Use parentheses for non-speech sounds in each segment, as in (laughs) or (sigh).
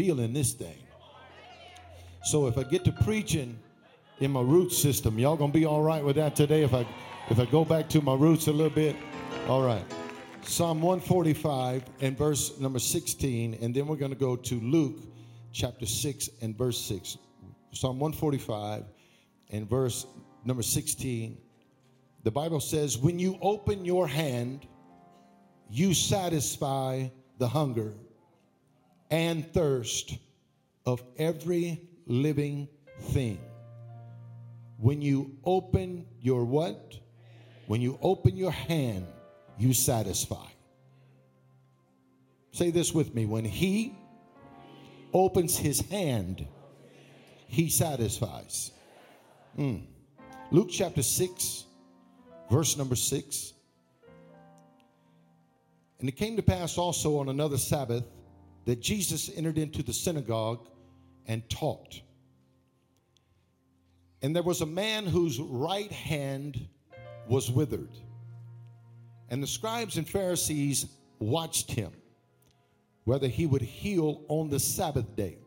Feeling this thing. So if I get to preaching in my root system, y'all gonna be all right with that today? If I if I go back to my roots a little bit, all right. Psalm 145 and verse number 16, and then we're gonna go to Luke chapter 6 and verse 6. Psalm 145 and verse number 16. The Bible says, When you open your hand, you satisfy the hunger and thirst of every living thing. When you open your what? When you open your hand, you satisfy. Say this with me. When he opens his hand, he satisfies. Mm. Luke chapter 6, verse number 6. And it came to pass also on another Sabbath that Jesus entered into the synagogue and taught. And there was a man whose right hand was withered. And the scribes and Pharisees watched him, whether he would heal on the Sabbath day,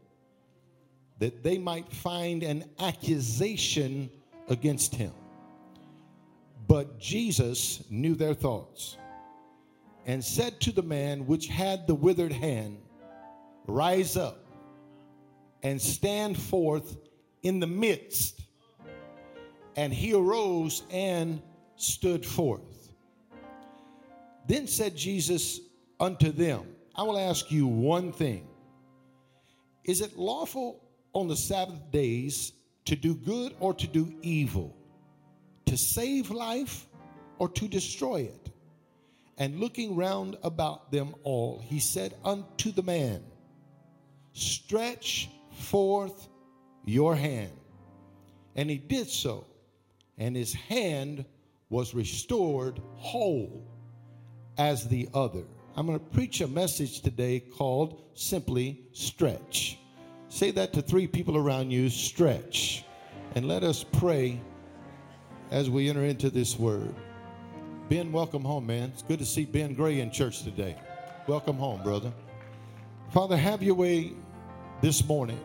that they might find an accusation against him. But Jesus knew their thoughts and said to the man which had the withered hand, Rise up and stand forth in the midst. And he arose and stood forth. Then said Jesus unto them, I will ask you one thing. Is it lawful on the Sabbath days to do good or to do evil? To save life or to destroy it? And looking round about them all, he said unto the man, Stretch forth your hand. And he did so, and his hand was restored whole as the other. I'm going to preach a message today called simply stretch. Say that to three people around you stretch. And let us pray as we enter into this word. Ben, welcome home, man. It's good to see Ben Gray in church today. Welcome home, brother. Father, have your way this morning.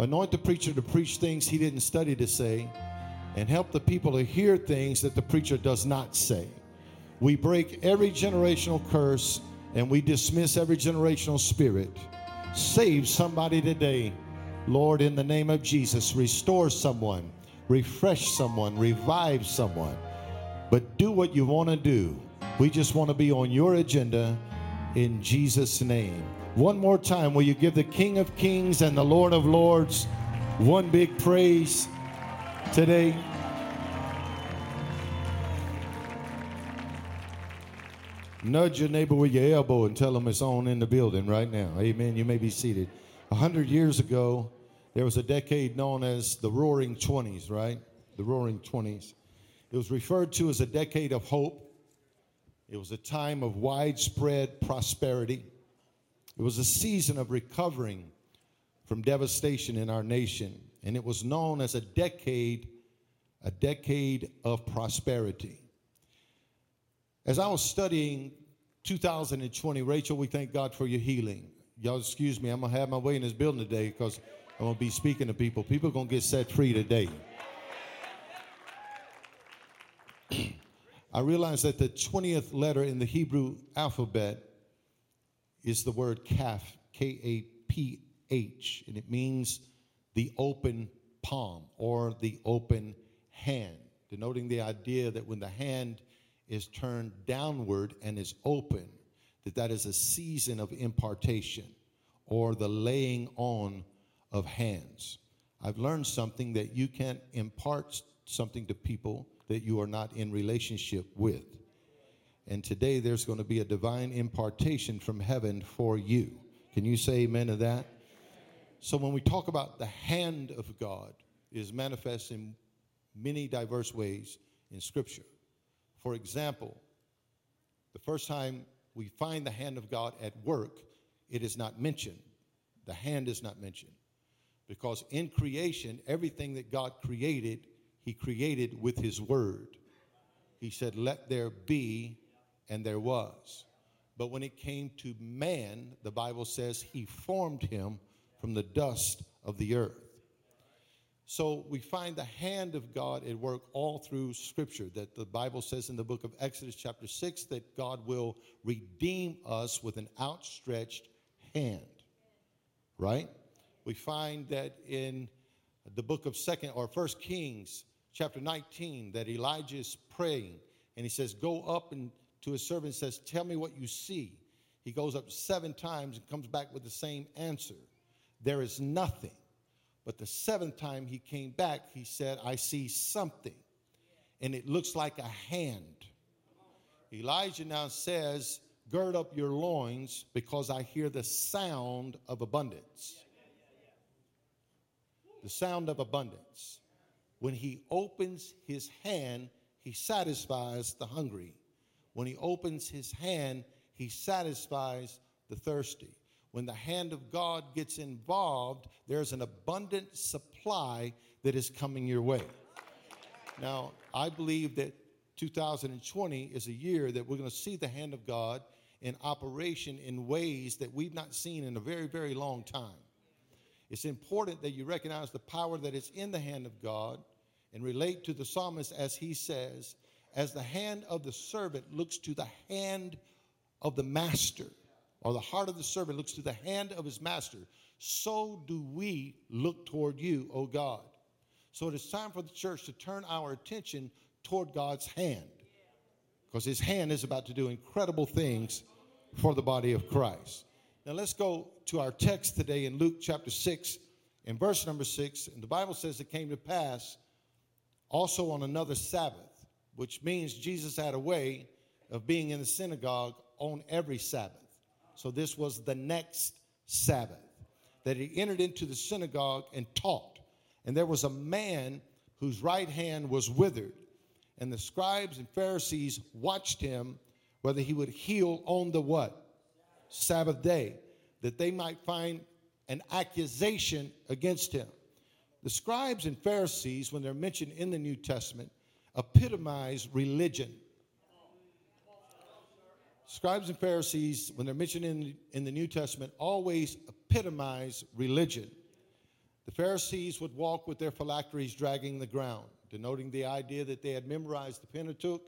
Anoint the preacher to preach things he didn't study to say, and help the people to hear things that the preacher does not say. We break every generational curse and we dismiss every generational spirit. Save somebody today. Lord, in the name of Jesus, restore someone, refresh someone, revive someone. But do what you want to do. We just want to be on your agenda in Jesus' name. One more time, will you give the King of Kings and the Lord of Lords one big praise today? Nudge your neighbor with your elbow and tell them it's on in the building right now. Amen. You may be seated. A hundred years ago, there was a decade known as the Roaring Twenties, right? The Roaring Twenties. It was referred to as a decade of hope. It was a time of widespread prosperity. It was a season of recovering from devastation in our nation, and it was known as a decade, a decade of prosperity. As I was studying 2020, Rachel, we thank God for your healing. Y'all excuse me, I'm gonna have my way in this building today because I'm gonna be speaking to people. People are gonna get set free today. (clears throat) I realized that the 20th letter in the Hebrew alphabet is the word kaf, K A P H, and it means the open palm or the open hand, denoting the idea that when the hand is turned downward and is open, that that is a season of impartation or the laying on of hands. I've learned something that you can't impart something to people that you are not in relationship with. And today there's going to be a divine impartation from heaven for you. Can you say amen to that? So when we talk about the hand of God is manifest in many diverse ways in scripture. For example, the first time we find the hand of God at work, it is not mentioned. The hand is not mentioned. Because in creation, everything that God created, He created with His word. He said, Let there be, and there was. But when it came to man, the Bible says he formed him from the dust of the earth. So we find the hand of God at work all through Scripture. That the Bible says in the book of Exodus, chapter 6, that God will redeem us with an outstretched hand. Right? We find that in the book of second or first Kings, chapter 19, that Elijah is praying and he says, Go up and to his servant and says, Tell me what you see. He goes up seven times and comes back with the same answer. There is nothing. But the seventh time he came back, he said, I see something. And it looks like a hand. Elijah now says, Gird up your loins because I hear the sound of abundance. The sound of abundance. When he opens his hand, he satisfies the hungry. When he opens his hand, he satisfies the thirsty. When the hand of God gets involved, there's an abundant supply that is coming your way. Now, I believe that 2020 is a year that we're going to see the hand of God in operation in ways that we've not seen in a very, very long time. It's important that you recognize the power that is in the hand of God and relate to the psalmist as he says, as the hand of the servant looks to the hand of the master, or the heart of the servant looks to the hand of his master, so do we look toward you, O God. So it is time for the church to turn our attention toward God's hand, because his hand is about to do incredible things for the body of Christ. Now let's go to our text today in Luke chapter 6 and verse number 6. And the Bible says it came to pass also on another Sabbath which means Jesus had a way of being in the synagogue on every Sabbath. So this was the next Sabbath that he entered into the synagogue and taught. And there was a man whose right hand was withered. And the scribes and Pharisees watched him whether he would heal on the what? Sabbath day, that they might find an accusation against him. The scribes and Pharisees, when they're mentioned in the New Testament, epitomize religion. Scribes and Pharisees, when they're mentioned in, in the New Testament, always epitomize religion. The Pharisees would walk with their phylacteries dragging the ground, denoting the idea that they had memorized the Pentateuch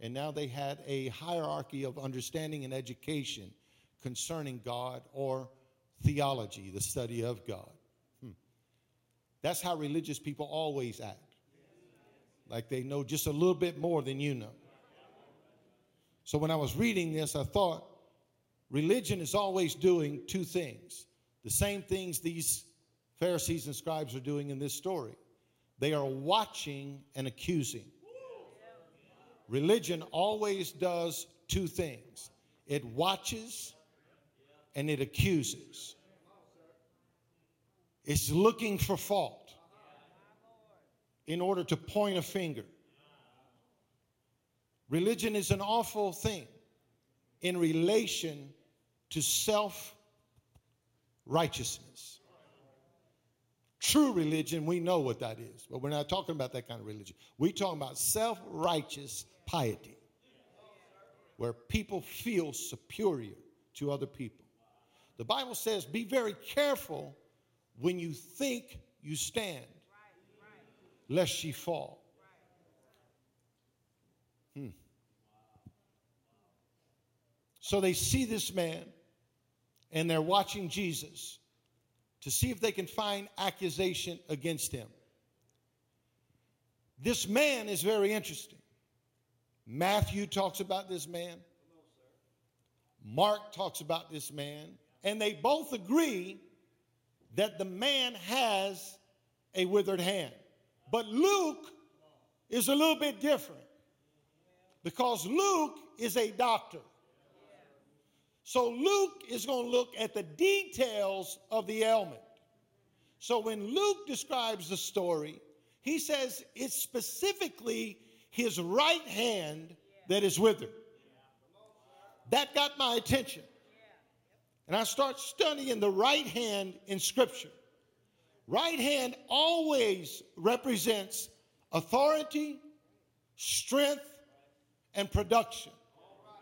and now they had a hierarchy of understanding and education concerning God or theology, the study of God. Hmm. That's how religious people always act like they know just a little bit more than you know. So when I was reading this, I thought religion is always doing two things the same things these Pharisees and scribes are doing in this story. They are watching and accusing. Religion always does two things it watches and it accuses. It's looking for fault in order to point a finger. Religion is an awful thing in relation to self righteousness. True religion, we know what that is, but we're not talking about that kind of religion. We're talking about self righteous piety, where people feel superior to other people. The Bible says, be very careful when you think you stand lest she fall. Hmm. So they see this man and they're watching Jesus to see if they can find accusation against him. This man is very interesting. Matthew talks about this man. Mark talks about this man. And they both agree that the man has a withered hand. But Luke is a little bit different because Luke is a doctor. So Luke is going to look at the details of the ailment. So when Luke describes the story, he says it's specifically his right hand that is withered. That got my attention. And I start studying the right hand in Scripture. Right hand always represents authority, strength, and production.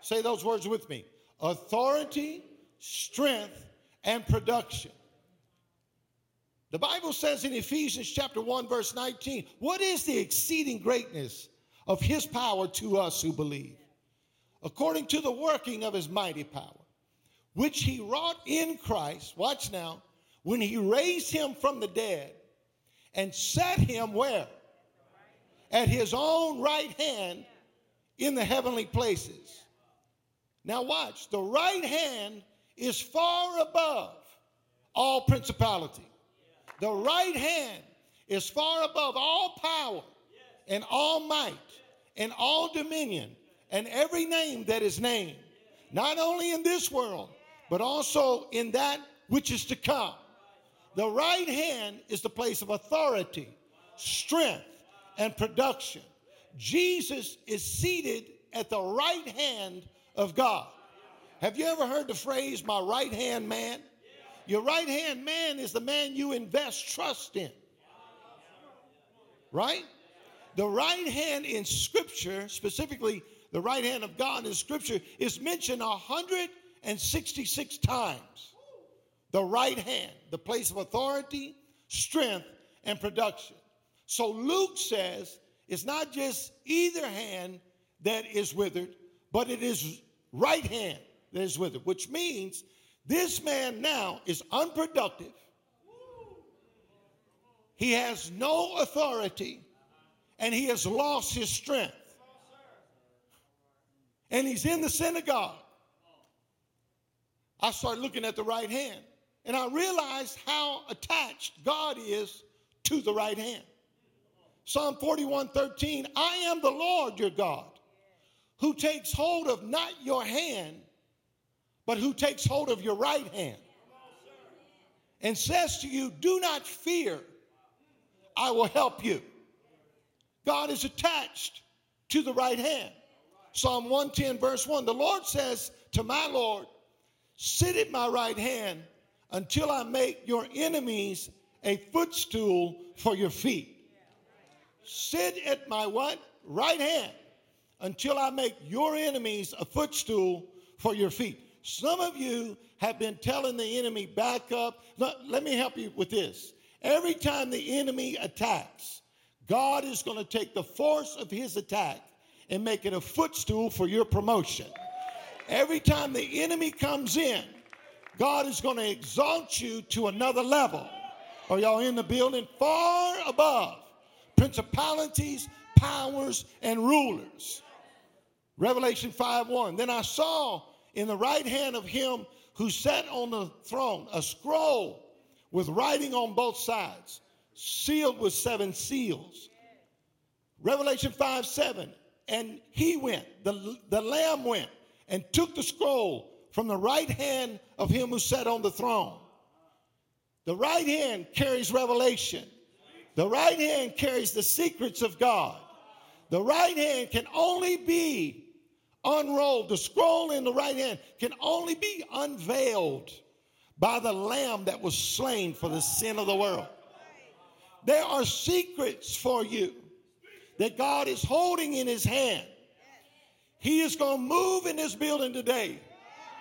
Say those words with me authority, strength, and production. The Bible says in Ephesians chapter 1 verse 19, what is the exceeding greatness of his power to us who believe? According to the working of his mighty power, which he wrought in Christ, watch now, when he raised him from the dead and set him where? At his own right hand in the heavenly places. Now, watch, the right hand is far above all principality. The right hand is far above all power and all might and all dominion and every name that is named, not only in this world, but also in that which is to come. The right hand is the place of authority, strength, and production. Jesus is seated at the right hand of God. Have you ever heard the phrase, my right hand man? Your right hand man is the man you invest trust in. Right? The right hand in Scripture, specifically the right hand of God in Scripture, is mentioned 166 times. The right hand, the place of authority, strength, and production. So Luke says it's not just either hand that is withered, but it is right hand that is withered, which means this man now is unproductive. He has no authority and he has lost his strength. And he's in the synagogue. I start looking at the right hand and I realized how attached God is to the right hand. Psalm 41 13, I am the Lord your God who takes hold of not your hand, but who takes hold of your right hand and says to you, Do not fear, I will help you. God is attached to the right hand. Psalm 110, verse 1 the Lord says to my Lord, Sit at my right hand until I make your enemies a footstool for your feet. Sit at my what? Right hand until I make your enemies a footstool for your feet. Some of you have been telling the enemy, back up. Let, me help you with this. Every time the enemy attacks, God is going to take the force of his attack and make it a footstool for your promotion. Every time the enemy comes in, God is going to exalt you to another level. Are y'all in the building? Far above principalities, powers, and rulers. Revelation 5 1. Then I saw in the right hand of him who sat on the throne a scroll with writing on both sides, sealed with seven seals. Revelation 5 7. And he went, the, the Lamb went, and took the scroll from the right hand of him who sat on the throne. The right hand carries revelation, the right hand carries the secrets of God. The right hand can only be unrolled, the scroll in the right hand can only be unveiled by the lamb that was slain for the sin of the world. There are secrets for you that God is holding in his hand. He is going to move in this building today.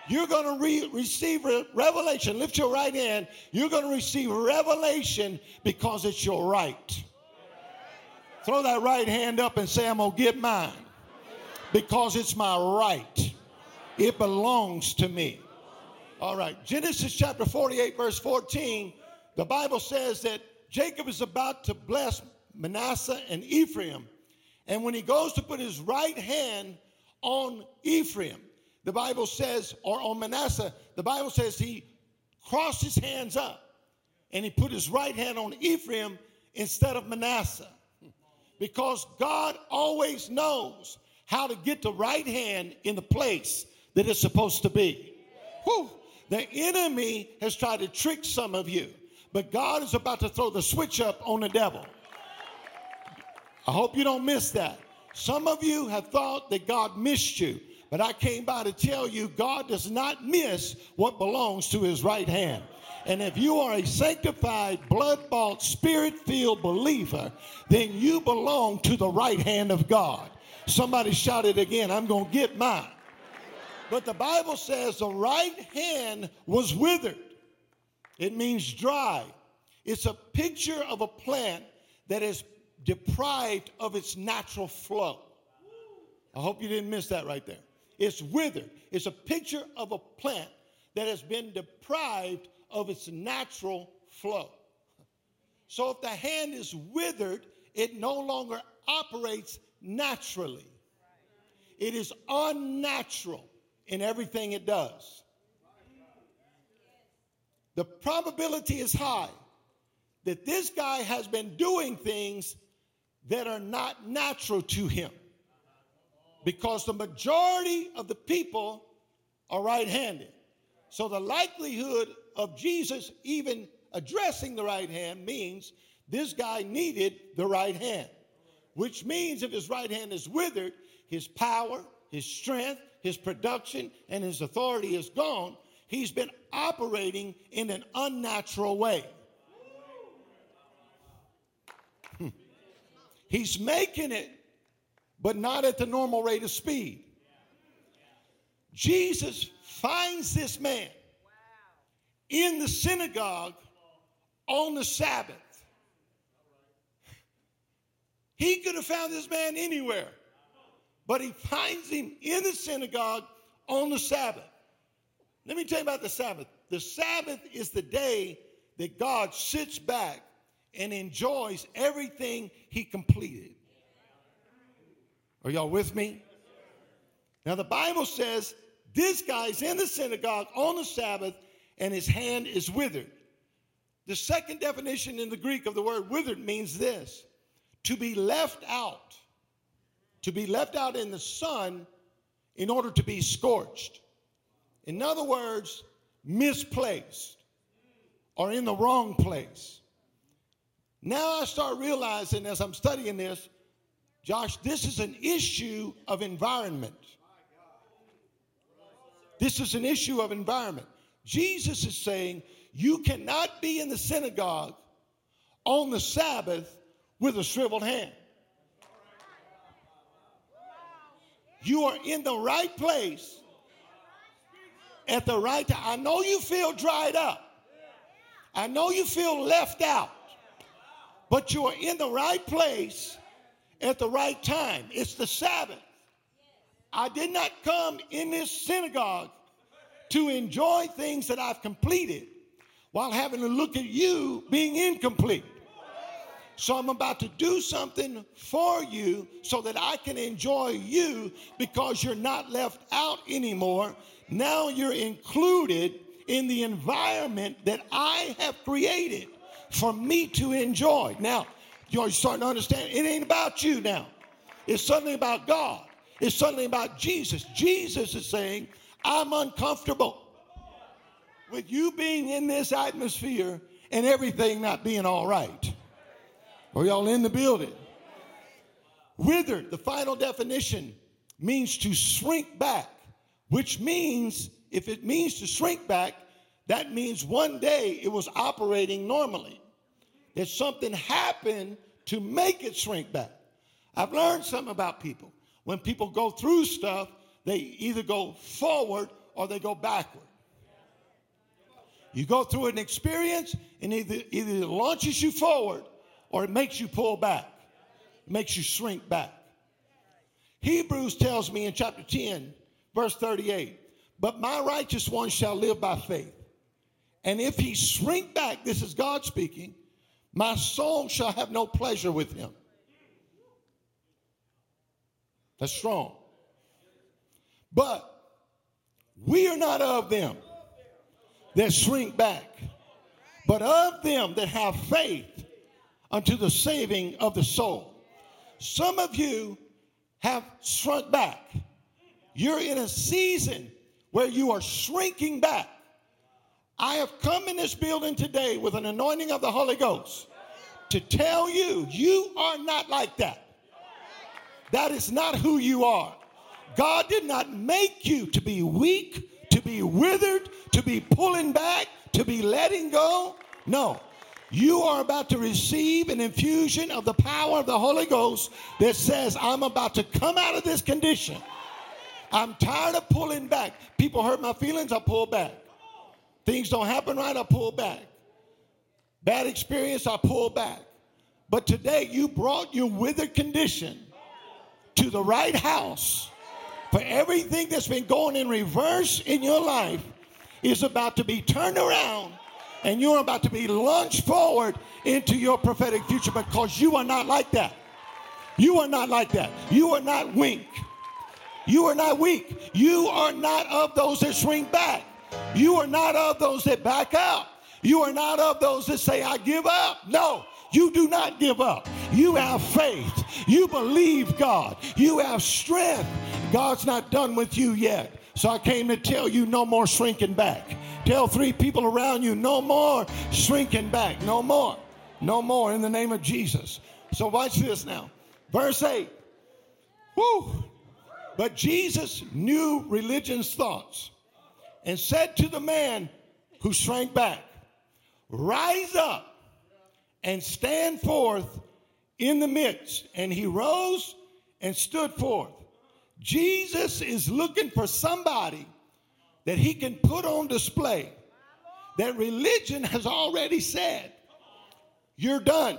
You're going to re- receive re- revelation. Lift your right hand. You're going to receive revelation because it's your right. Throw that right hand up and say, I'm going to get mine because it's my right. It belongs to me. All right. Genesis chapter 48, verse 14, the Bible says that Jacob is about to bless Manasseh and Ephraim. And when he goes to put his right hand on Ephraim, the Bible says, or on Manasseh, the Bible says he crossed his hands up and he put his right hand on Ephraim instead of Manasseh. Because God always knows how to get the right hand in the place that it's supposed to be. Whew. The enemy has tried to trick some of you, but God is about to throw the switch up on the devil. I hope you don't miss that. Some of you have thought that God missed you, but I came by to tell you God does not miss what belongs to his right hand. And if you are a sanctified, blood bought, spirit filled believer, then you belong to the right hand of God. Somebody shouted again, I'm going to get mine. But the Bible says the right hand was withered. It means dry. It's a picture of a plant that is deprived of its natural flow. I hope you didn't miss that right there. It's withered. It's a picture of a plant that has been deprived of its natural flow. So if the hand is withered, it no longer operates naturally. It is unnatural in everything it does. The probability is high that this guy has been doing things that are not natural to him because the majority of the people are right handed. So the likelihood of Jesus even addressing the right hand means this guy needed the right hand, which means if his right hand is withered, his power, his strength, his production, and his authority is gone. He's been operating in an unnatural way. Hmm. He's making it, but not at the normal rate of speed. Jesus finds this man in the synagogue on the Sabbath. He could have found this man anywhere, but he finds him in the synagogue on the Sabbath. Let me tell you about the Sabbath. The Sabbath is the day that God sits back and enjoys everything he completed. Are y'all with me? Now, the Bible says this guy's in the synagogue on the Sabbath and his hand is withered. The second definition in the Greek of the word withered means this to be left out, to be left out in the sun in order to be scorched. In other words, misplaced or in the wrong place. Now I start realizing as I'm studying this, Josh, this is an issue of environment. This is an issue of environment. Jesus is saying you cannot be in the synagogue on the Sabbath with a shriveled hand. You are in the right place at the right time. I know you feel dried up. I know you feel left out. But you are in the right place at the right time. It's the Sabbath. I did not come in this synagogue to enjoy things that I've completed while having to look at you being incomplete. So I'm about to do something for you so that I can enjoy you because you're not left out anymore. Now you're included in the environment that I have created for me to enjoy. Now, you're starting to understand it ain't about you now. It's something about God. It's something about Jesus. Jesus is saying, I'm uncomfortable with you being in this atmosphere and everything not being all right. Are y'all in the building? Withered, the final definition, means to shrink back, which means, if it means to shrink back, that means one day it was operating normally. That something happened to make it shrink back. I've learned something about people. When people go through stuff, they either go forward or they go backward. You go through an experience and either, either it launches you forward or it makes you pull back, it makes you shrink back. Hebrews tells me in chapter 10, verse 38, but my righteous one shall live by faith. And if he shrink back, this is God speaking, my soul shall have no pleasure with him. That's strong. But we are not of them that shrink back, but of them that have faith unto the saving of the soul. Some of you have shrunk back. You're in a season where you are shrinking back. I have come in this building today with an anointing of the Holy Ghost to tell you, you are not like that. That is not who you are. God did not make you to be weak, to be withered, to be pulling back, to be letting go. No. You are about to receive an infusion of the power of the Holy Ghost that says, I'm about to come out of this condition I'm tired of pulling back. People hurt my feelings, I pull back. Things don't happen right, I pull back. Bad experience, I pull back. But today you brought your withered condition to the right house. For everything that's been going in reverse in your life is about to be turned around and you're about to be launched forward into your prophetic future because you are not like that. You are not like that. You are not weak. You are not weak. You are not of those that swing back. You are not of those that back out. You are not of those that say, I give up. No, you do not give up. You have faith. You believe God. You have strength. God's not done with you yet. So I came to tell you no more shrinking back. Tell three people around you no more shrinking back. No more. No more in the name of Jesus. So watch this now. Verse 8. Woo. But Jesus knew religion's thoughts and said to the man who shrank back, Rise up and stand forth in the midst. And he rose and stood forth. Jesus is looking for somebody that he can put on display that religion has already said, You're done,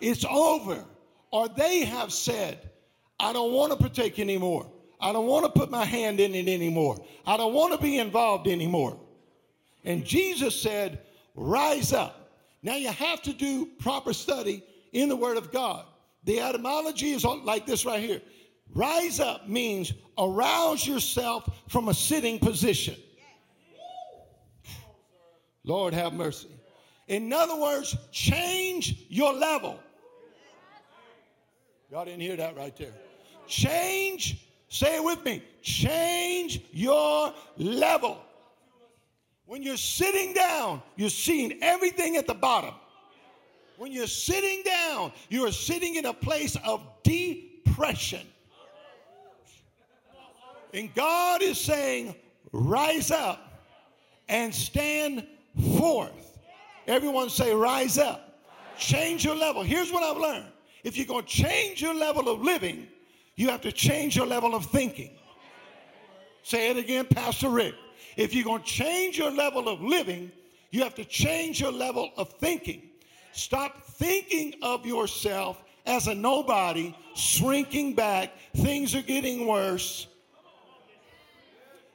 it's over. Or they have said, I don't want to partake anymore. I don't want to put my hand in it anymore. I don't want to be involved anymore. And Jesus said, Rise up. Now you have to do proper study in the Word of God. The etymology is like this right here. Rise up means arouse yourself from a sitting position. Lord have mercy. In other words, change your level. Y'all didn't hear that right there. Change, say it with me, change your level. When you're sitting down, you're seeing everything at the bottom. When you're sitting down, you are sitting in a place of depression. And God is saying, rise up and stand forth. Everyone say, rise up. Change your level. Here's what I've learned. If you're going to change your level of living, you have to change your level of thinking. Say it again, Pastor Rick. If you're going to change your level of living, you have to change your level of thinking. Stop thinking of yourself as a nobody, shrinking back. Things are getting worse.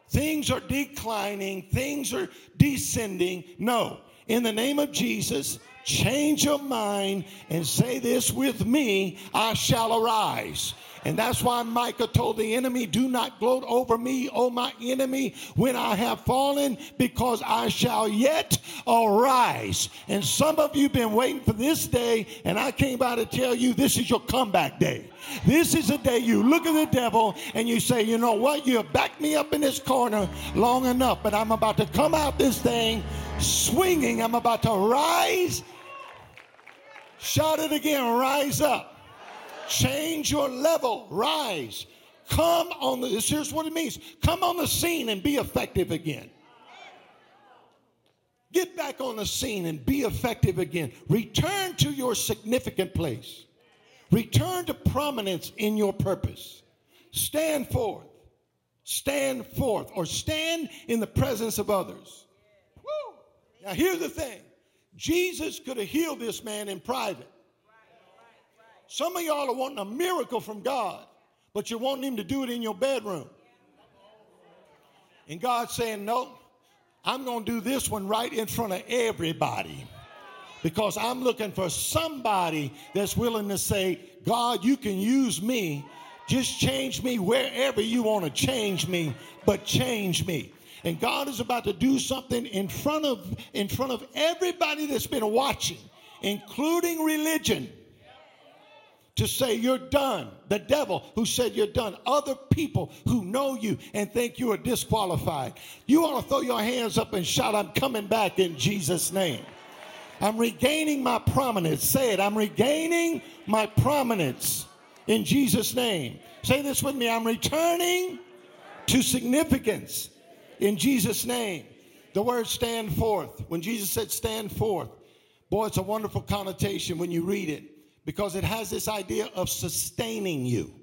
Things are declining. Things are descending. No. In the name of Jesus, change your mind and say this with me I shall arise. And that's why Micah told the enemy, Do not gloat over me, O my enemy, when I have fallen, because I shall yet arise. And some of you been waiting for this day, and I came by to tell you this is your comeback day. This is a day you look at the devil and you say, You know what? You have backed me up in this corner long enough, but I'm about to come out this thing swinging. I'm about to rise. Shout it again, rise up. Change your level. Rise. Come on the, here's what it means. Come on the scene and be effective again. Get back on the scene and be effective again. Return to your significant place. Return to prominence in your purpose. Stand forth. Stand forth or stand in the presence of others. Now, here's the thing Jesus could have healed this man in private. Some of y'all are wanting a miracle from God, but you're wanting Him to do it in your bedroom. And God's saying, No, I'm going to do this one right in front of everybody because I'm looking for somebody that's willing to say, God, you can use me. Just change me wherever you want to change me, but change me. And God is about to do something in front of in front of everybody that's been watching, including religion to say you're done. The devil who said you're done. Other people who know you and think you are disqualified. You ought to throw your hands up and shout, I'm coming back in Jesus' name. I'm regaining my prominence. Say it. I'm regaining my prominence in Jesus' name. Say this with me. I'm returning to significance in Jesus' name. The word stand forth. When Jesus said stand forth, boy, it's a wonderful connotation when you read it because it has this idea of sustaining you,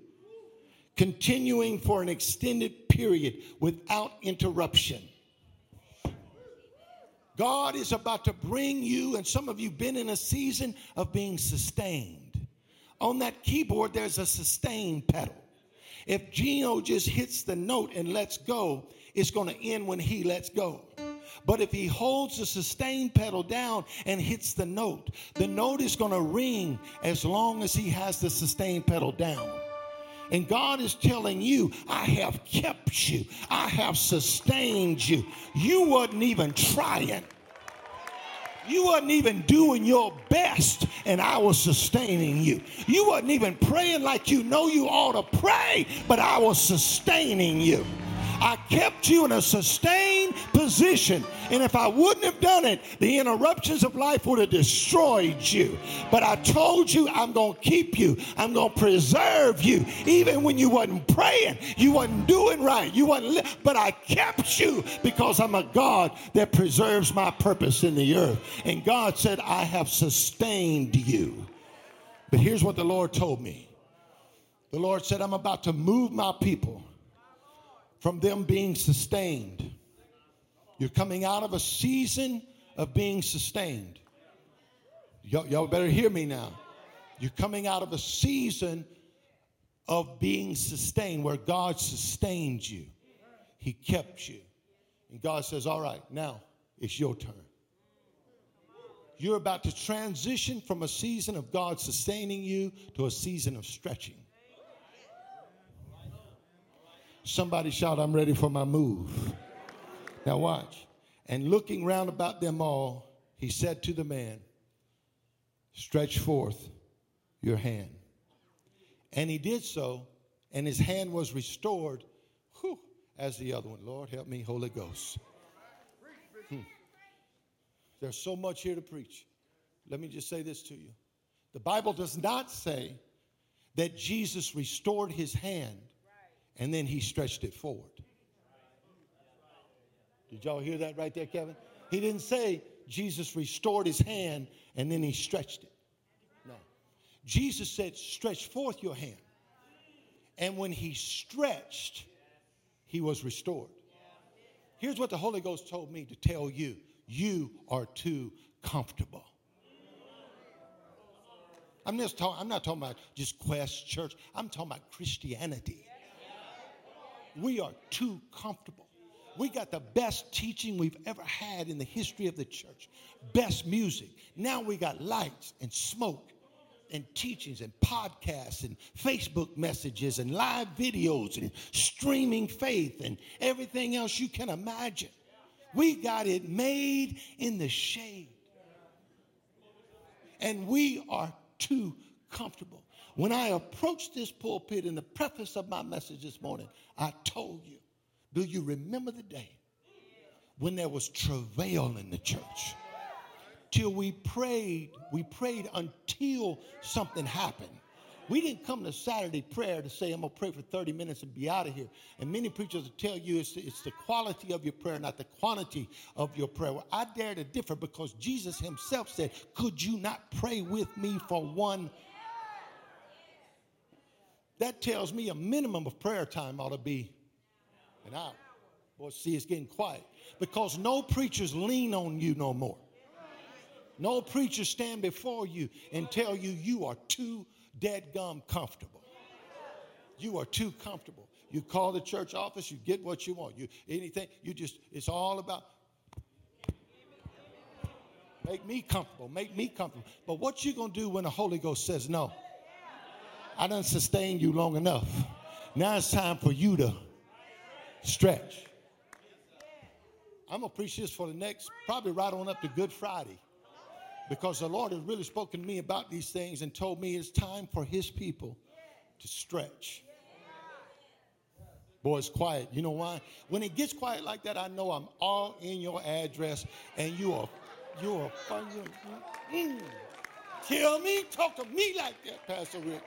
continuing for an extended period without interruption. God is about to bring you, and some of you been in a season of being sustained. On that keyboard, there's a sustain pedal. If Gino just hits the note and lets go, it's going to end when he lets go. But if he holds the sustain pedal down and hits the note, the note is going to ring as long as he has the sustain pedal down. And God is telling you, I have kept you. I have sustained you. You wasn't even trying. You wasn't even doing your best, and I was sustaining you. You wasn't even praying like you know you ought to pray, but I was sustaining you. I kept you in a sustained position. And if I wouldn't have done it, the interruptions of life would have destroyed you. But I told you I'm going to keep you. I'm going to preserve you. Even when you wasn't praying, you wasn't doing right. You wasn't li- but I kept you because I'm a God that preserves my purpose in the earth. And God said, I have sustained you. But here's what the Lord told me. The Lord said, I'm about to move my people from them being sustained. You're coming out of a season of being sustained. Y'all, y'all better hear me now. You're coming out of a season of being sustained where God sustained you, He kept you. And God says, All right, now it's your turn. You're about to transition from a season of God sustaining you to a season of stretching. Somebody shout, I'm ready for my move. Now watch. And looking round about them all, he said to the man, Stretch forth your hand. And he did so, and his hand was restored whew, as the other one. Lord, help me, Holy Ghost. Hmm. There's so much here to preach. Let me just say this to you. The Bible does not say that Jesus restored his hand and then he stretched it forward. Did y'all hear that right there, Kevin? He didn't say Jesus restored his hand and then he stretched it. No. Jesus said, Stretch forth your hand. And when he stretched, he was restored. Here's what the Holy Ghost told me to tell you you are too comfortable. I'm, just I'm not talking about just Quest Church, I'm talking about Christianity. We are too comfortable. We got the best teaching we've ever had in the history of the church, best music. Now we got lights and smoke and teachings and podcasts and Facebook messages and live videos and streaming faith and everything else you can imagine. We got it made in the shade. And we are too comfortable. When I approached this pulpit in the preface of my message this morning, I told you, do you remember the day when there was travail in the church? Till we prayed, we prayed until something happened. We didn't come to Saturday prayer to say, I'm going to pray for 30 minutes and be out of here. And many preachers will tell you it's, it's the quality of your prayer, not the quantity of your prayer. Well, I dare to differ because Jesus himself said, Could you not pray with me for one that tells me a minimum of prayer time ought to be an hour. Boy, see, it's getting quiet because no preachers lean on you no more. No preachers stand before you and tell you you are too dead gum comfortable. You are too comfortable. You call the church office, you get what you want. You anything, you just, it's all about make me comfortable, make me comfortable. But what you gonna do when the Holy Ghost says no? I done sustained you long enough. Now it's time for you to stretch. I'm going to preach this for the next, probably right on up to Good Friday. Because the Lord has really spoken to me about these things and told me it's time for His people to stretch. Boy, it's quiet. You know why? When it gets quiet like that, I know I'm all in your address and you are, you are, mm, tell me, talk to me like that, Pastor Rick.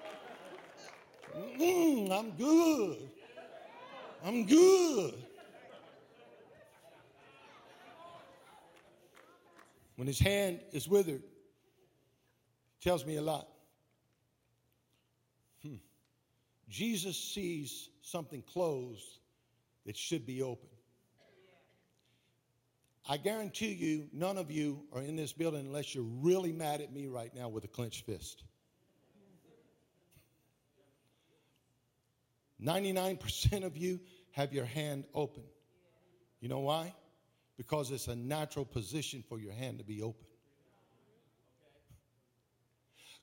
Mm, I'm good. I'm good. When his hand is withered, tells me a lot. Hmm. Jesus sees something closed that should be open. I guarantee you, none of you are in this building unless you're really mad at me right now with a clenched fist. 99% of you have your hand open. You know why? Because it's a natural position for your hand to be open.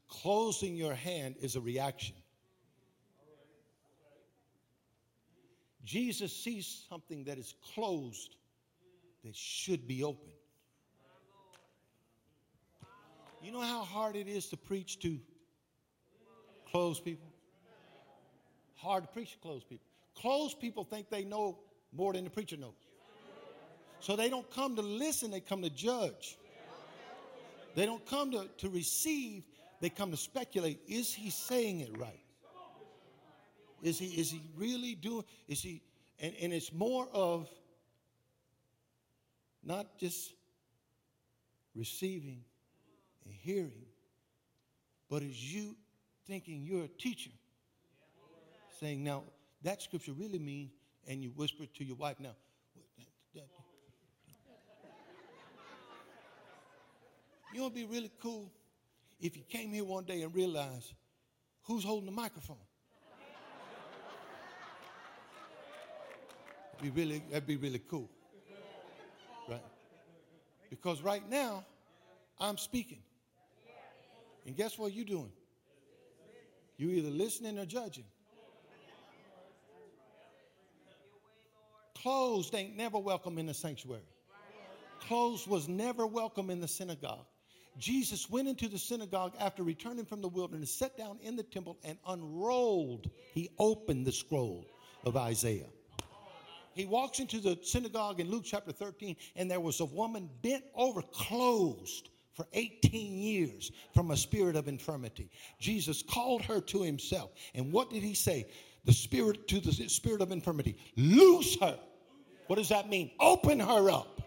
Closing your hand is a reaction. Jesus sees something that is closed that should be open. You know how hard it is to preach to closed people? Hard to preach to closed people. Closed people think they know more than the preacher knows. So they don't come to listen, they come to judge. They don't come to, to receive, they come to speculate. Is he saying it right? Is he, is he really doing, is he, and, and it's more of not just receiving and hearing, but is you thinking you're a teacher, saying, now, that scripture really means, and you whisper to your wife, now, you know, it'd be really cool if you came here one day and realized who's holding the microphone. It'd be really, that'd be really cool. Right? Because right now, I'm speaking. And guess what you're doing? You're either listening or judging. Closed ain't never welcome in the sanctuary. Closed was never welcome in the synagogue. Jesus went into the synagogue after returning from the wilderness, sat down in the temple, and unrolled. He opened the scroll of Isaiah he walks into the synagogue in Luke chapter 13, and there was a woman bent over, closed for 18 years from a spirit of infirmity. Jesus called her to himself. And what did he say? The spirit to the spirit of infirmity, loose her. What does that mean? Open her up.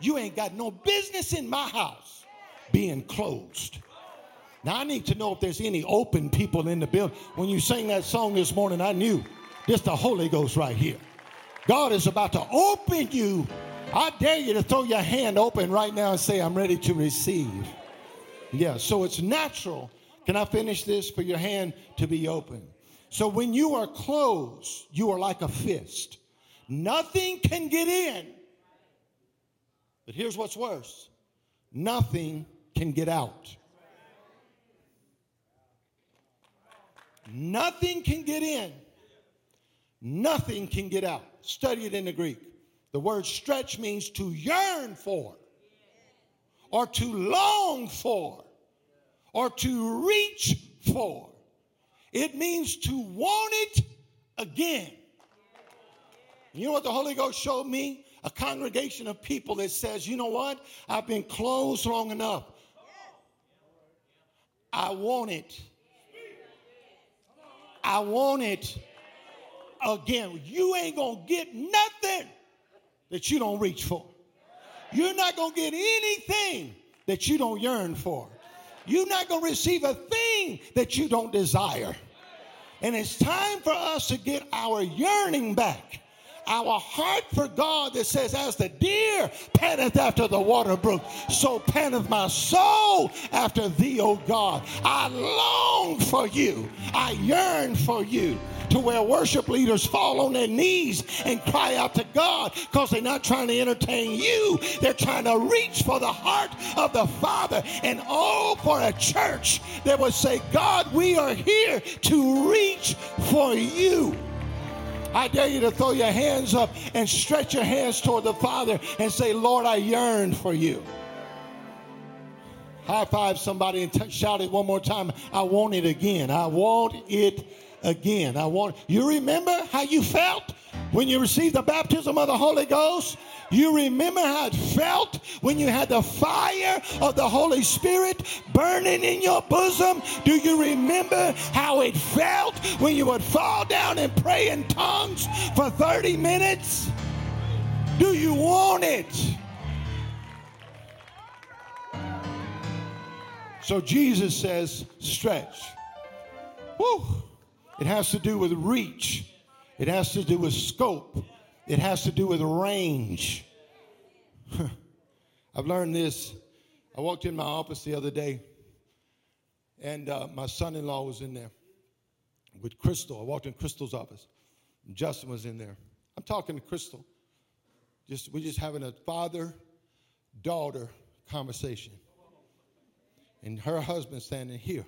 You ain't got no business in my house being closed. Now, I need to know if there's any open people in the building. When you sang that song this morning, I knew this the Holy Ghost right here. God is about to open you. I dare you to throw your hand open right now and say, I'm ready to receive. Yeah, so it's natural. Can I finish this for your hand to be open? So when you are closed, you are like a fist. Nothing can get in. But here's what's worse nothing can get out. Nothing can get in. Nothing can get out. Study it in the Greek. The word stretch means to yearn for, or to long for, or to reach for. It means to want it again. You know what the Holy Ghost showed me? A congregation of people that says, you know what? I've been closed long enough. I want it. I want it again. You ain't going to get nothing that you don't reach for. You're not going to get anything that you don't yearn for. You're not going to receive a thing that you don't desire. And it's time for us to get our yearning back our heart for God that says, As the deer panteth after the water brook, so panteth my soul after thee, O God. I long for you, I yearn for you. To where worship leaders fall on their knees and cry out to God because they're not trying to entertain you. They're trying to reach for the heart of the Father. And oh, for a church that would say, God, we are here to reach for you. I dare you to throw your hands up and stretch your hands toward the Father and say, Lord, I yearn for you. High five somebody and t- shout it one more time. I want it again. I want it again. I want. You remember how you felt when you received the baptism of the Holy Ghost? You remember how it felt when you had the fire of the Holy Spirit burning in your bosom? Do you remember how it felt when you would fall down and pray in tongues for 30 minutes? Do you want it? So Jesus says, stretch. Woo. It has to do with reach. It has to do with scope. It has to do with range. (laughs) I've learned this. I walked in my office the other day, and uh, my son in law was in there with Crystal. I walked in Crystal's office. Justin was in there. I'm talking to Crystal. Just we're just having a father daughter conversation. And her husband standing here.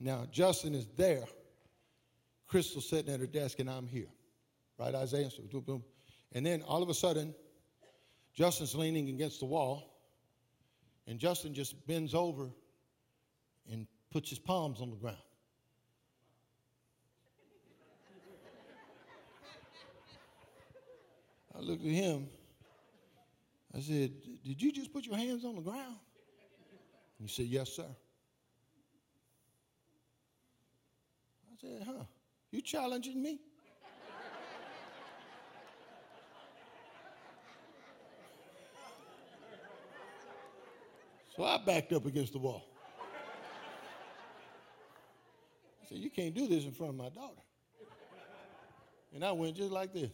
Now Justin is there. Crystal sitting at her desk, and I'm here. Right, Isaiah? And then all of a sudden, Justin's leaning against the wall, and Justin just bends over and puts his palms on the ground. (laughs) I looked at him. I said, Did you just put your hands on the ground? He said, Yes, sir. I said, Huh, you challenging me? So I backed up against the wall. I said, You can't do this in front of my daughter. And I went just like this.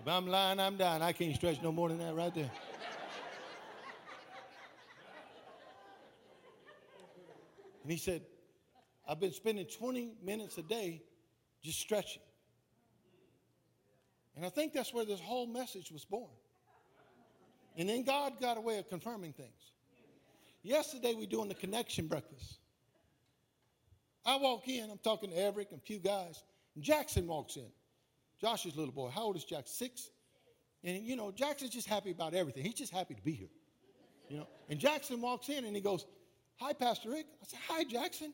If I'm lying, I'm dying. I can't stretch no more than that right there. And he said, I've been spending 20 minutes a day just stretching. And I think that's where this whole message was born. And then God got a way of confirming things. Yesterday, we're doing the connection breakfast. I walk in, I'm talking to Everett and a few guys, and Jackson walks in. Josh's little boy. How old is Jackson? Six. And you know, Jackson's just happy about everything. He's just happy to be here. You know. And Jackson walks in and he goes, Hi, Pastor Rick. I said, Hi, Jackson.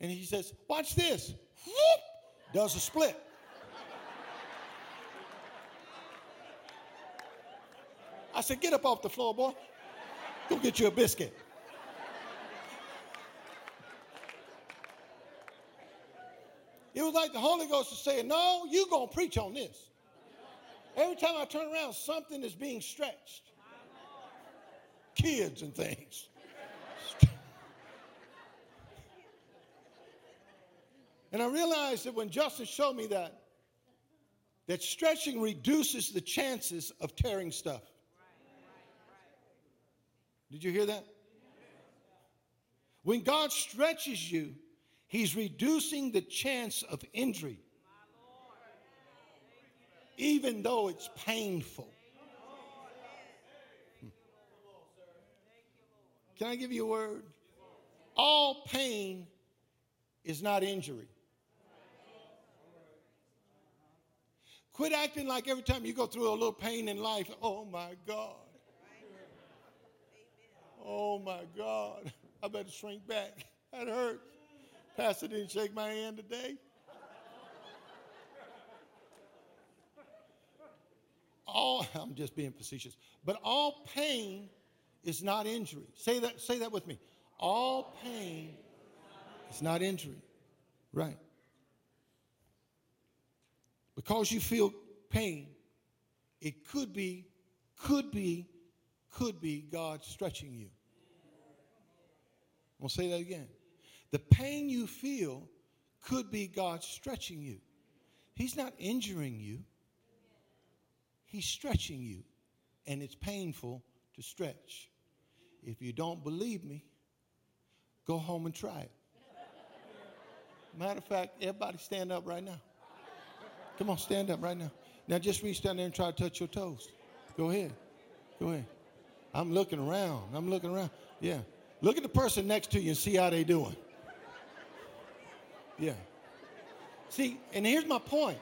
And he says, Watch this. Whoop! Does a split. I said, Get up off the floor, boy. Go get you a biscuit. It was like the Holy Ghost was saying, No, you're going to preach on this. Every time I turn around, something is being stretched. Kids and things. and I realized that when Justin showed me that, that stretching reduces the chances of tearing stuff. Did you hear that? When God stretches you, He's reducing the chance of injury, even though it's painful. Hmm. Can I give you a word? All pain is not injury. Quit acting like every time you go through a little pain in life, oh my God. Oh my God. I better shrink back. That hurts. Pastor didn't shake my hand today. All, I'm just being facetious, but all pain is not injury. Say that, say that with me. All pain is not injury. Right. Because you feel pain, it could be, could be, could be God stretching you. I'm going to say that again. The pain you feel could be God stretching you. He's not injuring you, He's stretching you, and it's painful to stretch. If you don't believe me, go home and try it. Matter of fact, everybody stand up right now. Come on, stand up right now. Now just reach down there and try to touch your toes. Go ahead. Go ahead. I'm looking around. I'm looking around. Yeah. Look at the person next to you and see how they doing. Yeah. See, and here's my point.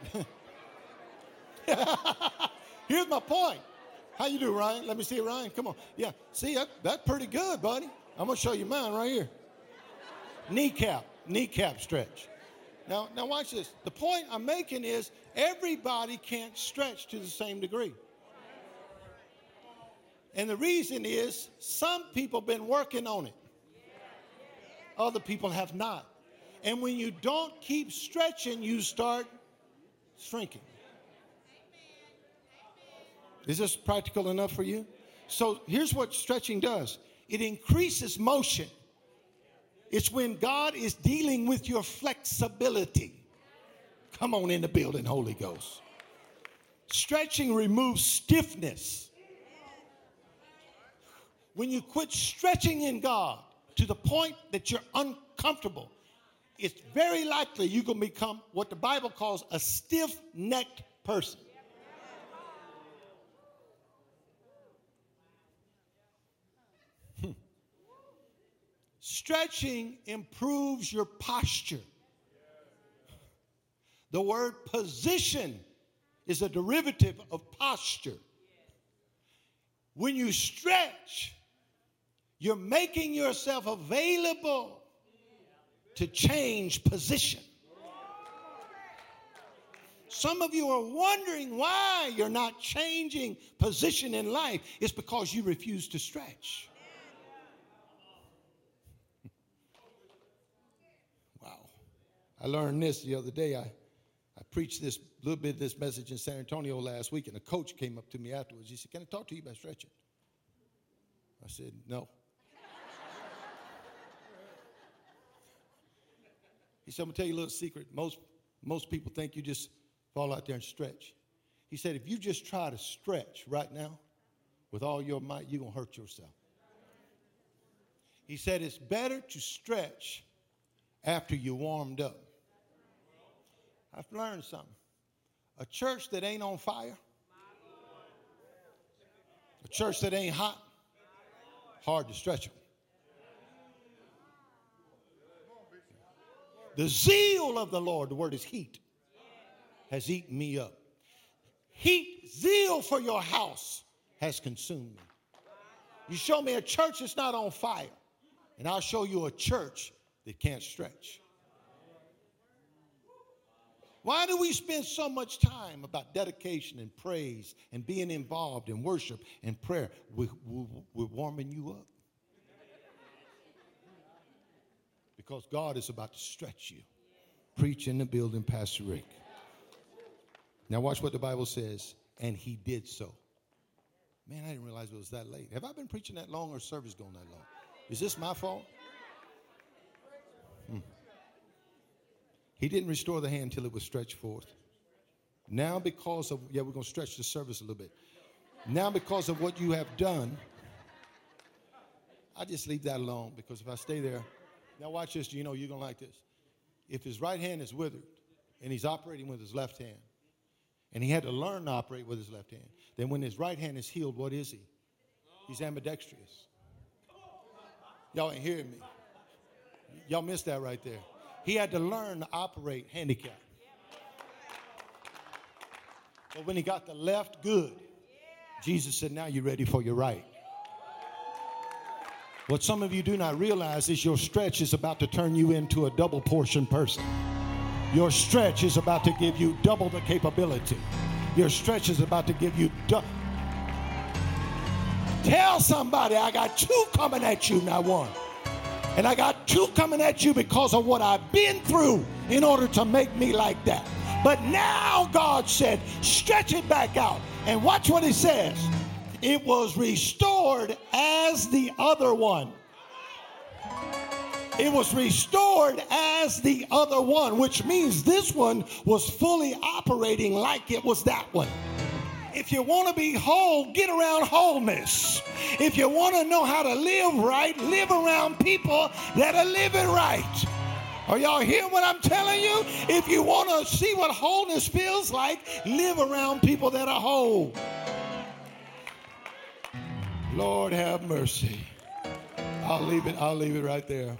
(laughs) here's my point. How you do, Ryan? Let me see, Ryan. Come on. Yeah. See, that, that's pretty good, buddy. I'm gonna show you mine right here. Kneecap, kneecap stretch. Now, now watch this. The point I'm making is everybody can't stretch to the same degree. And the reason is some people been working on it. Other people have not. And when you don't keep stretching, you start shrinking. Is this practical enough for you? So here's what stretching does it increases motion It's when God is dealing with your flexibility. Come on in the building, Holy Ghost. Stretching removes stiffness. When you quit stretching in God to the point that you're uncomfortable, it's very likely you're going to become what the Bible calls a stiff necked person. Hmm. Stretching improves your posture. The word position is a derivative of posture. When you stretch, you're making yourself available to change position. Some of you are wondering why you're not changing position in life. It's because you refuse to stretch. (laughs) wow. I learned this the other day. I, I preached this little bit of this message in San Antonio last week, and a coach came up to me afterwards. He said, Can I talk to you about stretching? I said, No. He said, I'm gonna tell you a little secret. Most, most people think you just fall out there and stretch. He said, if you just try to stretch right now with all your might, you're gonna hurt yourself. He said, it's better to stretch after you warmed up. I've learned something. A church that ain't on fire, a church that ain't hot, hard to stretch them. The zeal of the Lord, the word is heat, has eaten me up. Heat, zeal for your house has consumed me. You show me a church that's not on fire, and I'll show you a church that can't stretch. Why do we spend so much time about dedication and praise and being involved in worship and prayer? We, we, we're warming you up. Because God is about to stretch you. Preach in the building, Pastor Rick. Now, watch what the Bible says. And he did so. Man, I didn't realize it was that late. Have I been preaching that long or service going that long? Is this my fault? Hmm. He didn't restore the hand until it was stretched forth. Now, because of, yeah, we're going to stretch the service a little bit. Now, because of what you have done, I just leave that alone because if I stay there, now, watch this. You know, you're going to like this. If his right hand is withered and he's operating with his left hand, and he had to learn to operate with his left hand, then when his right hand is healed, what is he? He's ambidextrous. Y'all ain't hearing me. Y'all missed that right there. He had to learn to operate handicapped. But when he got the left good, Jesus said, Now you're ready for your right. What some of you do not realize is your stretch is about to turn you into a double portion person. Your stretch is about to give you double the capability. Your stretch is about to give you double. Tell somebody, I got two coming at you, not one. And I got two coming at you because of what I've been through in order to make me like that. But now God said, stretch it back out. And watch what he says it was restored as the other one. It was restored as the other one, which means this one was fully operating like it was that one. If you want to be whole, get around wholeness. If you want to know how to live right, live around people that are living right. Are y'all hearing what I'm telling you? If you want to see what wholeness feels like, live around people that are whole. Lord have mercy. I'll leave it, I'll leave it right there.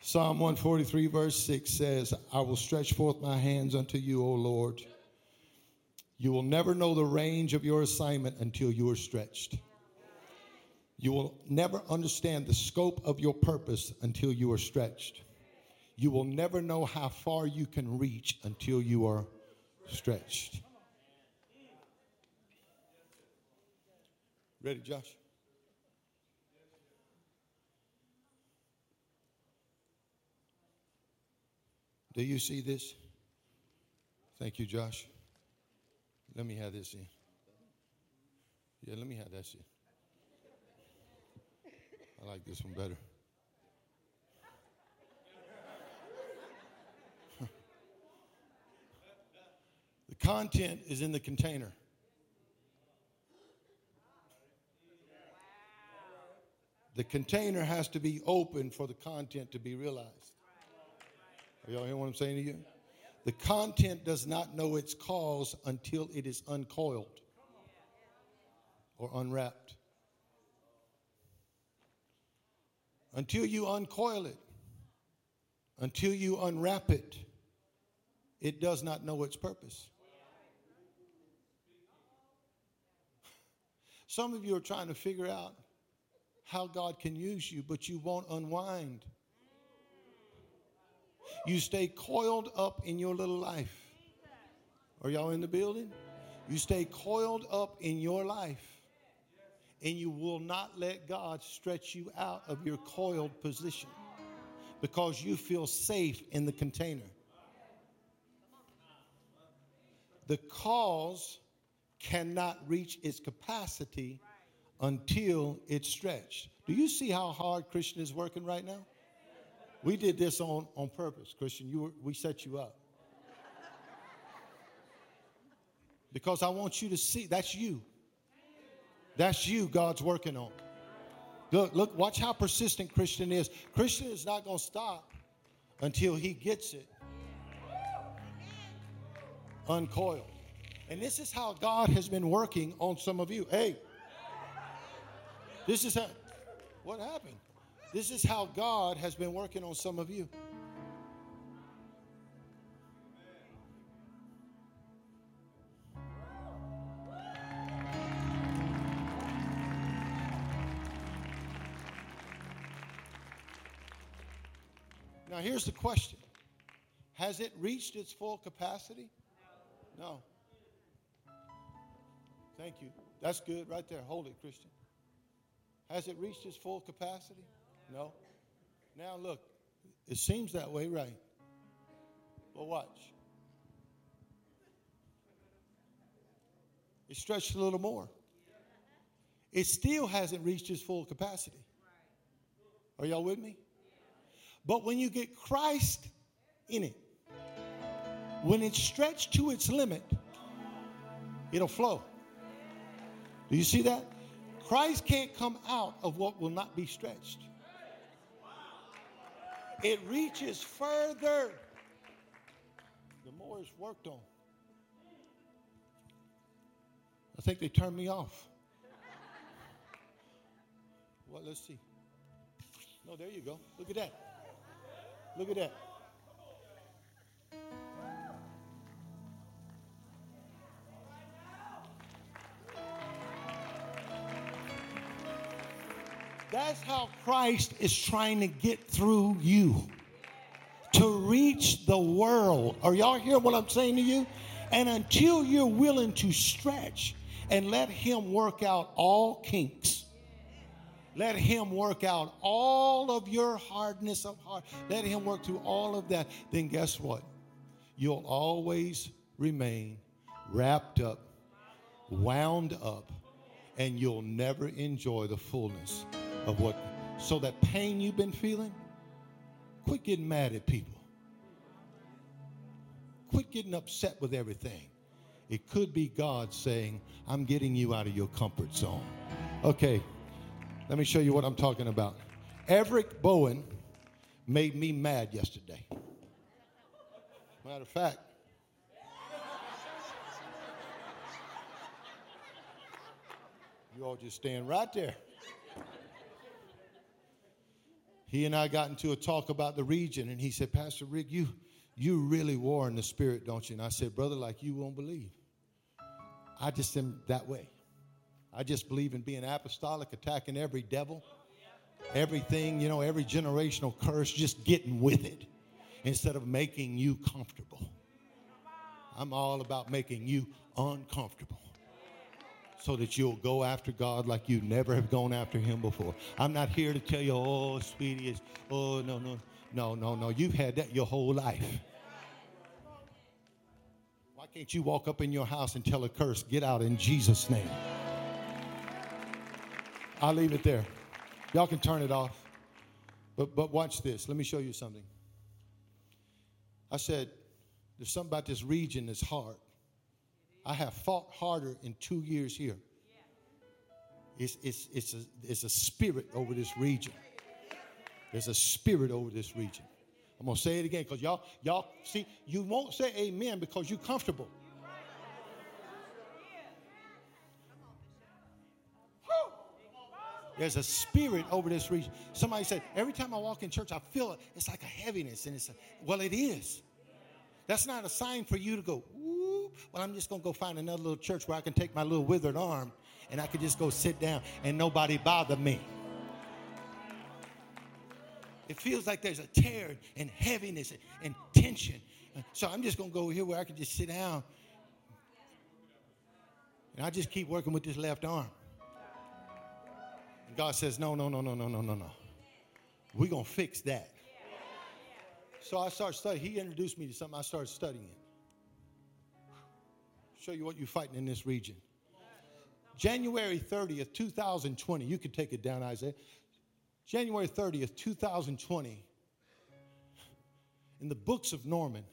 Psalm 143, verse 6 says, I will stretch forth my hands unto you, O Lord. You will never know the range of your assignment until you are stretched. You will never understand the scope of your purpose until you are stretched. You will never know how far you can reach until you are stretched. Ready, Josh? Do you see this? Thank you, Josh. Let me have this in. Yeah, let me have that shit. I like this one better. (laughs) the content is in the container. The container has to be open for the content to be realized. Are y'all hearing what I'm saying to you? The content does not know its cause until it is uncoiled or unwrapped. Until you uncoil it, until you unwrap it, it does not know its purpose. Some of you are trying to figure out how God can use you, but you won't unwind. You stay coiled up in your little life. Are y'all in the building? You stay coiled up in your life, and you will not let God stretch you out of your coiled position because you feel safe in the container. The cause cannot reach its capacity until it's stretched. Do you see how hard Christian is working right now? We did this on, on purpose, Christian. You were, we set you up. Because I want you to see that's you. That's you God's working on. Look, look, watch how persistent Christian is. Christian is not going to stop until he gets it uncoiled. And this is how God has been working on some of you. Hey, this is how, what happened? This is how God has been working on some of you. Now, here's the question Has it reached its full capacity? No. Thank you. That's good right there. Hold it, Christian. Has it reached its full capacity? No. Now look, it seems that way, right? Well, watch. It stretched a little more. It still hasn't reached its full capacity. Are y'all with me? But when you get Christ in it, when it's stretched to its limit, it'll flow. Do you see that? Christ can't come out of what will not be stretched. It reaches further the more it's worked on. I think they turned me off. Well, let's see. No, there you go. Look at that. Look at that. That's how Christ is trying to get through you to reach the world. Are y'all hear what I'm saying to you? And until you're willing to stretch and let Him work out all kinks, let Him work out all of your hardness of heart, let Him work through all of that, then guess what? You'll always remain wrapped up, wound up, and you'll never enjoy the fullness of what. So that pain you've been feeling, quit getting mad at people. Quit getting upset with everything. It could be God saying, I'm getting you out of your comfort zone. Okay, let me show you what I'm talking about. Everett Bowen made me mad yesterday. Matter of fact, you all just stand right there. He and I got into a talk about the region, and he said, Pastor Rick, you, you really war in the spirit, don't you? And I said, Brother, like you won't believe. I just am that way. I just believe in being apostolic, attacking every devil, everything, you know, every generational curse, just getting with it instead of making you comfortable. I'm all about making you uncomfortable so that you'll go after God like you never have gone after Him before. I'm not here to tell you, oh, sweetie, it's, oh, no, no, no, no, no. You've had that your whole life. Why can't you walk up in your house and tell a curse, get out in Jesus' name? I'll leave it there. Y'all can turn it off. But, but watch this. Let me show you something. I said, there's something about this region that's hard. I have fought harder in two years here. It's, it's, it's, a, it's a spirit over this region. There's a spirit over this region. I'm gonna say it again because y'all, y'all see, you won't say amen because you're comfortable. There's a spirit over this region. Somebody said, every time I walk in church, I feel it. It's like a heaviness. And it's a, well, it is. That's not a sign for you to go, well, I'm just gonna go find another little church where I can take my little withered arm and I can just go sit down and nobody bother me. It feels like there's a tear and heaviness and tension. So I'm just gonna go here where I can just sit down. And I just keep working with this left arm. And God says, No, no, no, no, no, no, no, no. We're gonna fix that. So I started studying. He introduced me to something I started studying. Show you what you're fighting in this region. January 30th, 2020. You can take it down, Isaiah. January 30th, 2020, in the books of Norman,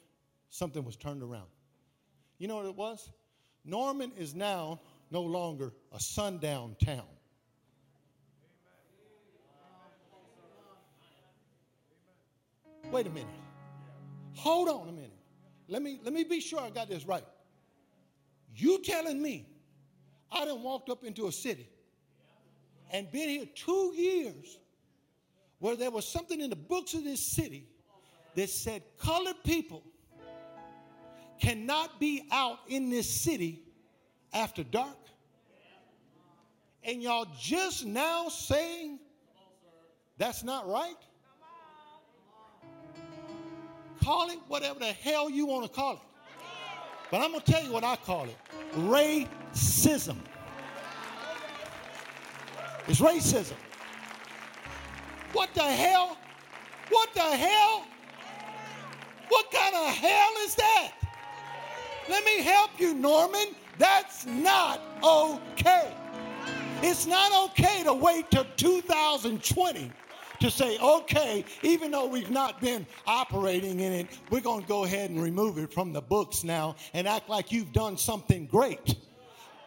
something was turned around. You know what it was? Norman is now no longer a sundown town. Wait a minute. Hold on a minute. Let me, let me be sure I got this right. You telling me I done walked up into a city and been here two years where there was something in the books of this city that said colored people cannot be out in this city after dark. And y'all just now saying that's not right? Call it whatever the hell you want to call it. But I'm going to tell you what I call it racism. It's racism. What the hell? What the hell? What kind of hell is that? Let me help you, Norman. That's not okay. It's not okay to wait till 2020 to say, okay, even though we've not been operating in it, we're going to go ahead and remove it from the books now and act like you've done something great.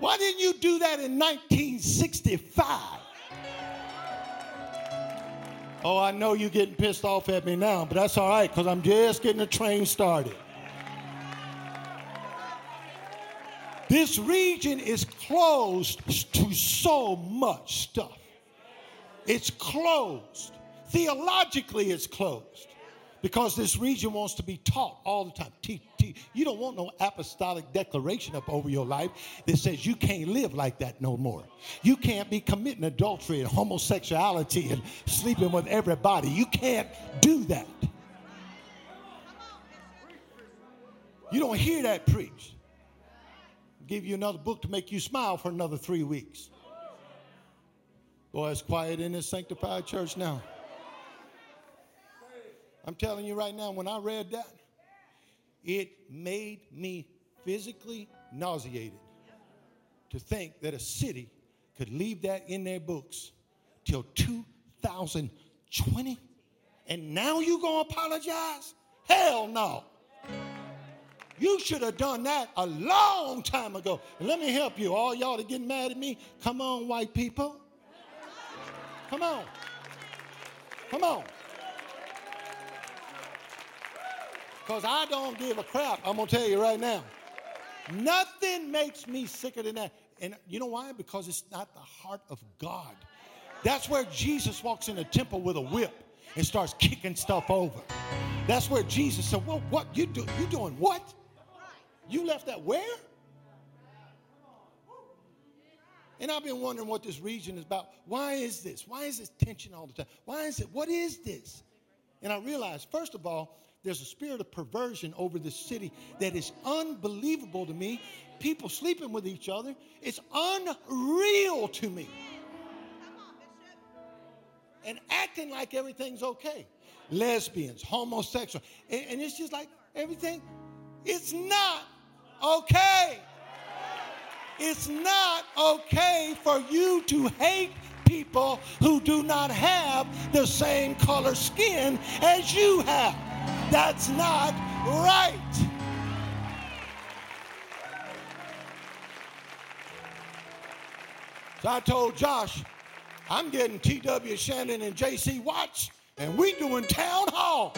Why didn't you do that in 1965? Oh, I know you're getting pissed off at me now, but that's all right because I'm just getting the train started. This region is closed to so much stuff. It's closed. Theologically, it's closed because this region wants to be taught all the time. You don't want no apostolic declaration up over your life that says you can't live like that no more. You can't be committing adultery and homosexuality and sleeping with everybody. You can't do that. You don't hear that preached. Give you another book to make you smile for another three weeks. Boy, it's quiet in this sanctified church now. I'm telling you right now, when I read that, it made me physically nauseated to think that a city could leave that in their books till 2020 and now you gonna apologize? Hell no. You should have done that a long time ago. Let me help you. All y'all that getting mad at me come on white people. Come on. Come on Because I don't give a crap. I'm going to tell you right now. Nothing makes me sicker than that. And you know why? Because it's not the heart of God. That's where Jesus walks in the temple with a whip and starts kicking stuff over. That's where Jesus said, Well, what you do you doing what? You left that where? And I've been wondering what this region is about. Why is this? Why is this tension all the time? Why is it? What is this? And I realized, first of all, there's a spirit of perversion over this city that is unbelievable to me. People sleeping with each other. It's unreal to me. And acting like everything's okay. Lesbians, homosexual. And, and it's just like everything. It's not okay. It's not okay for you to hate people who do not have the same color skin as you have. That's not right. So I told Josh, I'm getting T.W. Shannon and J.C. Watts, and we doing town hall.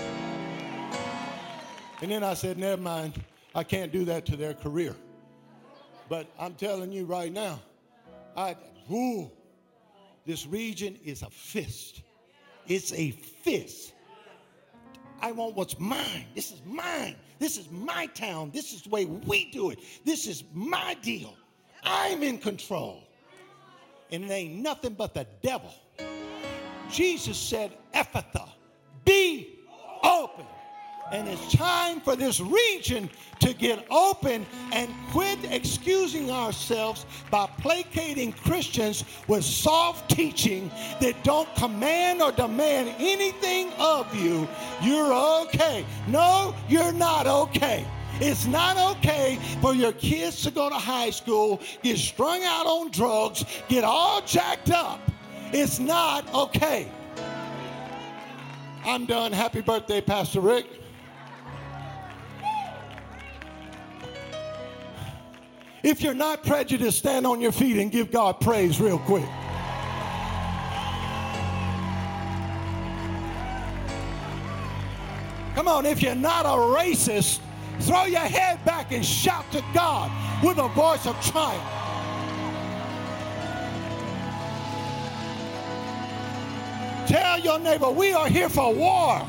And then I said, never mind, I can't do that to their career. But I'm telling you right now, I, ooh, this region is a fist. It's a fist. I want what's mine. This is mine. This is my town. This is the way we do it. This is my deal. I'm in control. And it ain't nothing but the devil. Jesus said, open. And it's time for this region to get open and quit excusing ourselves by placating Christians with soft teaching that don't command or demand anything of you. You're okay. No, you're not okay. It's not okay for your kids to go to high school, get strung out on drugs, get all jacked up. It's not okay. I'm done. Happy birthday, Pastor Rick. If you're not prejudiced, stand on your feet and give God praise real quick. Come on, if you're not a racist, throw your head back and shout to God with a voice of triumph. Tell your neighbor, we are here for war.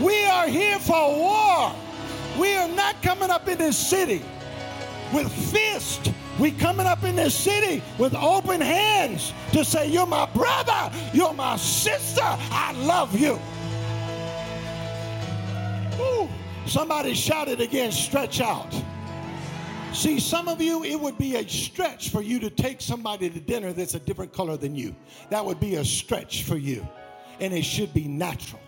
We are here for war. We are not coming up in this city with fists. We coming up in this city with open hands to say, You're my brother, you're my sister, I love you. Ooh, somebody shouted again, stretch out. See, some of you, it would be a stretch for you to take somebody to dinner that's a different color than you. That would be a stretch for you. And it should be natural.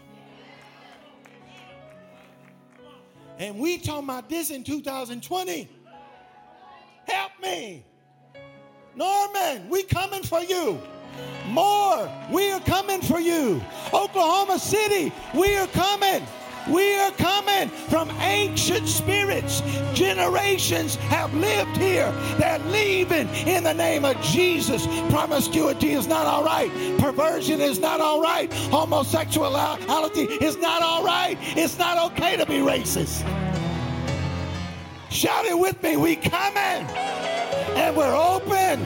And we talking about this in 2020. Help me. Norman, we coming for you. Moore, we are coming for you. Oklahoma City, we are coming. We are coming from ancient spirits. Generations have lived here. They're leaving in the name of Jesus. Promiscuity is not all right. Perversion is not all right. Homosexuality is not all right. It's not okay to be racist. Shout it with me. We coming and we're open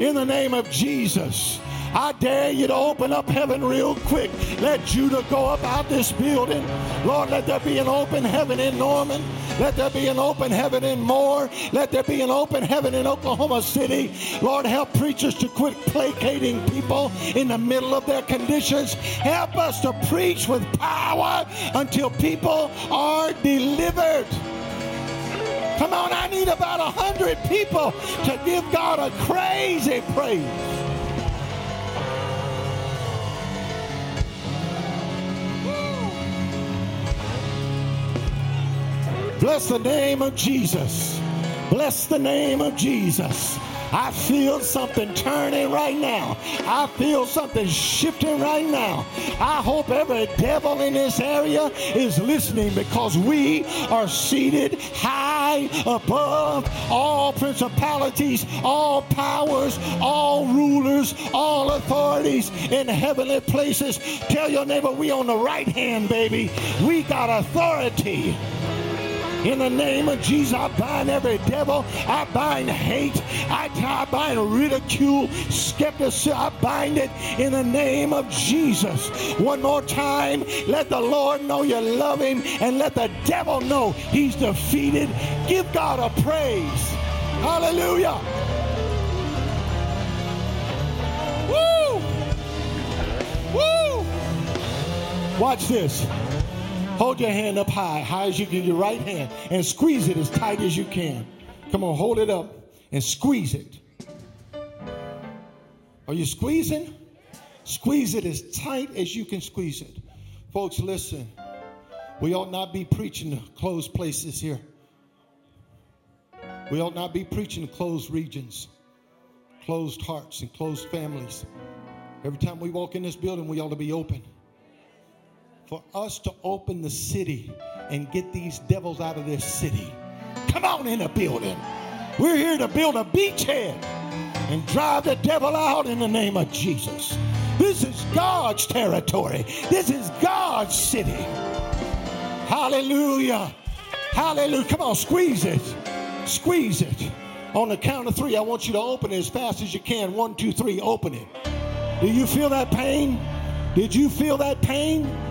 in the name of Jesus. I dare you to open up heaven real quick. Let Judah go up out this building. Lord, let there be an open heaven in Norman. Let there be an open heaven in Moore. Let there be an open heaven in Oklahoma City. Lord, help preachers to quit placating people in the middle of their conditions. Help us to preach with power until people are delivered. Come on, I need about a hundred people to give God a crazy praise. Bless the name of Jesus. Bless the name of Jesus. I feel something turning right now. I feel something shifting right now. I hope every devil in this area is listening because we are seated high above all principalities, all powers, all rulers, all authorities in heavenly places. Tell your neighbor we on the right hand, baby. We got authority. In the name of Jesus, I bind every devil. I bind hate. I, I bind ridicule, skepticism. I bind it in the name of Jesus. One more time, let the Lord know you love him and let the devil know he's defeated. Give God a praise. Hallelujah. Woo! Woo! Watch this. Hold your hand up high, high as you can, your right hand, and squeeze it as tight as you can. Come on, hold it up and squeeze it. Are you squeezing? Squeeze it as tight as you can squeeze it. Folks, listen. We ought not be preaching to closed places here. We ought not be preaching to closed regions, closed hearts, and closed families. Every time we walk in this building, we ought to be open for us to open the city and get these devils out of this city. Come on in the building. We're here to build a beachhead. and drive the devil out in the name of Jesus. This is God's territory. This is God's city. Hallelujah. Hallelujah. Come on, squeeze it. Squeeze it. On the count of three, I want you to open it as fast as you can. One, two, three, open it. Do you feel that pain? Did you feel that pain?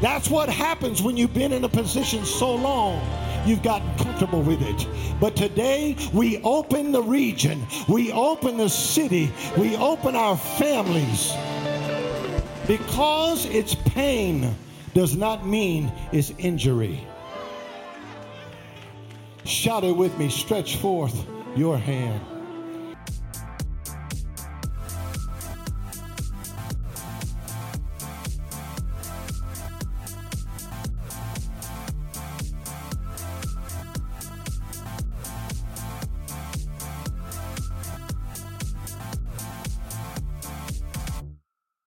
That's what happens when you've been in a position so long. You've gotten comfortable with it. But today we open the region, we open the city, we open our families. Because it's pain does not mean it's injury. Shout it with me. Stretch forth your hand.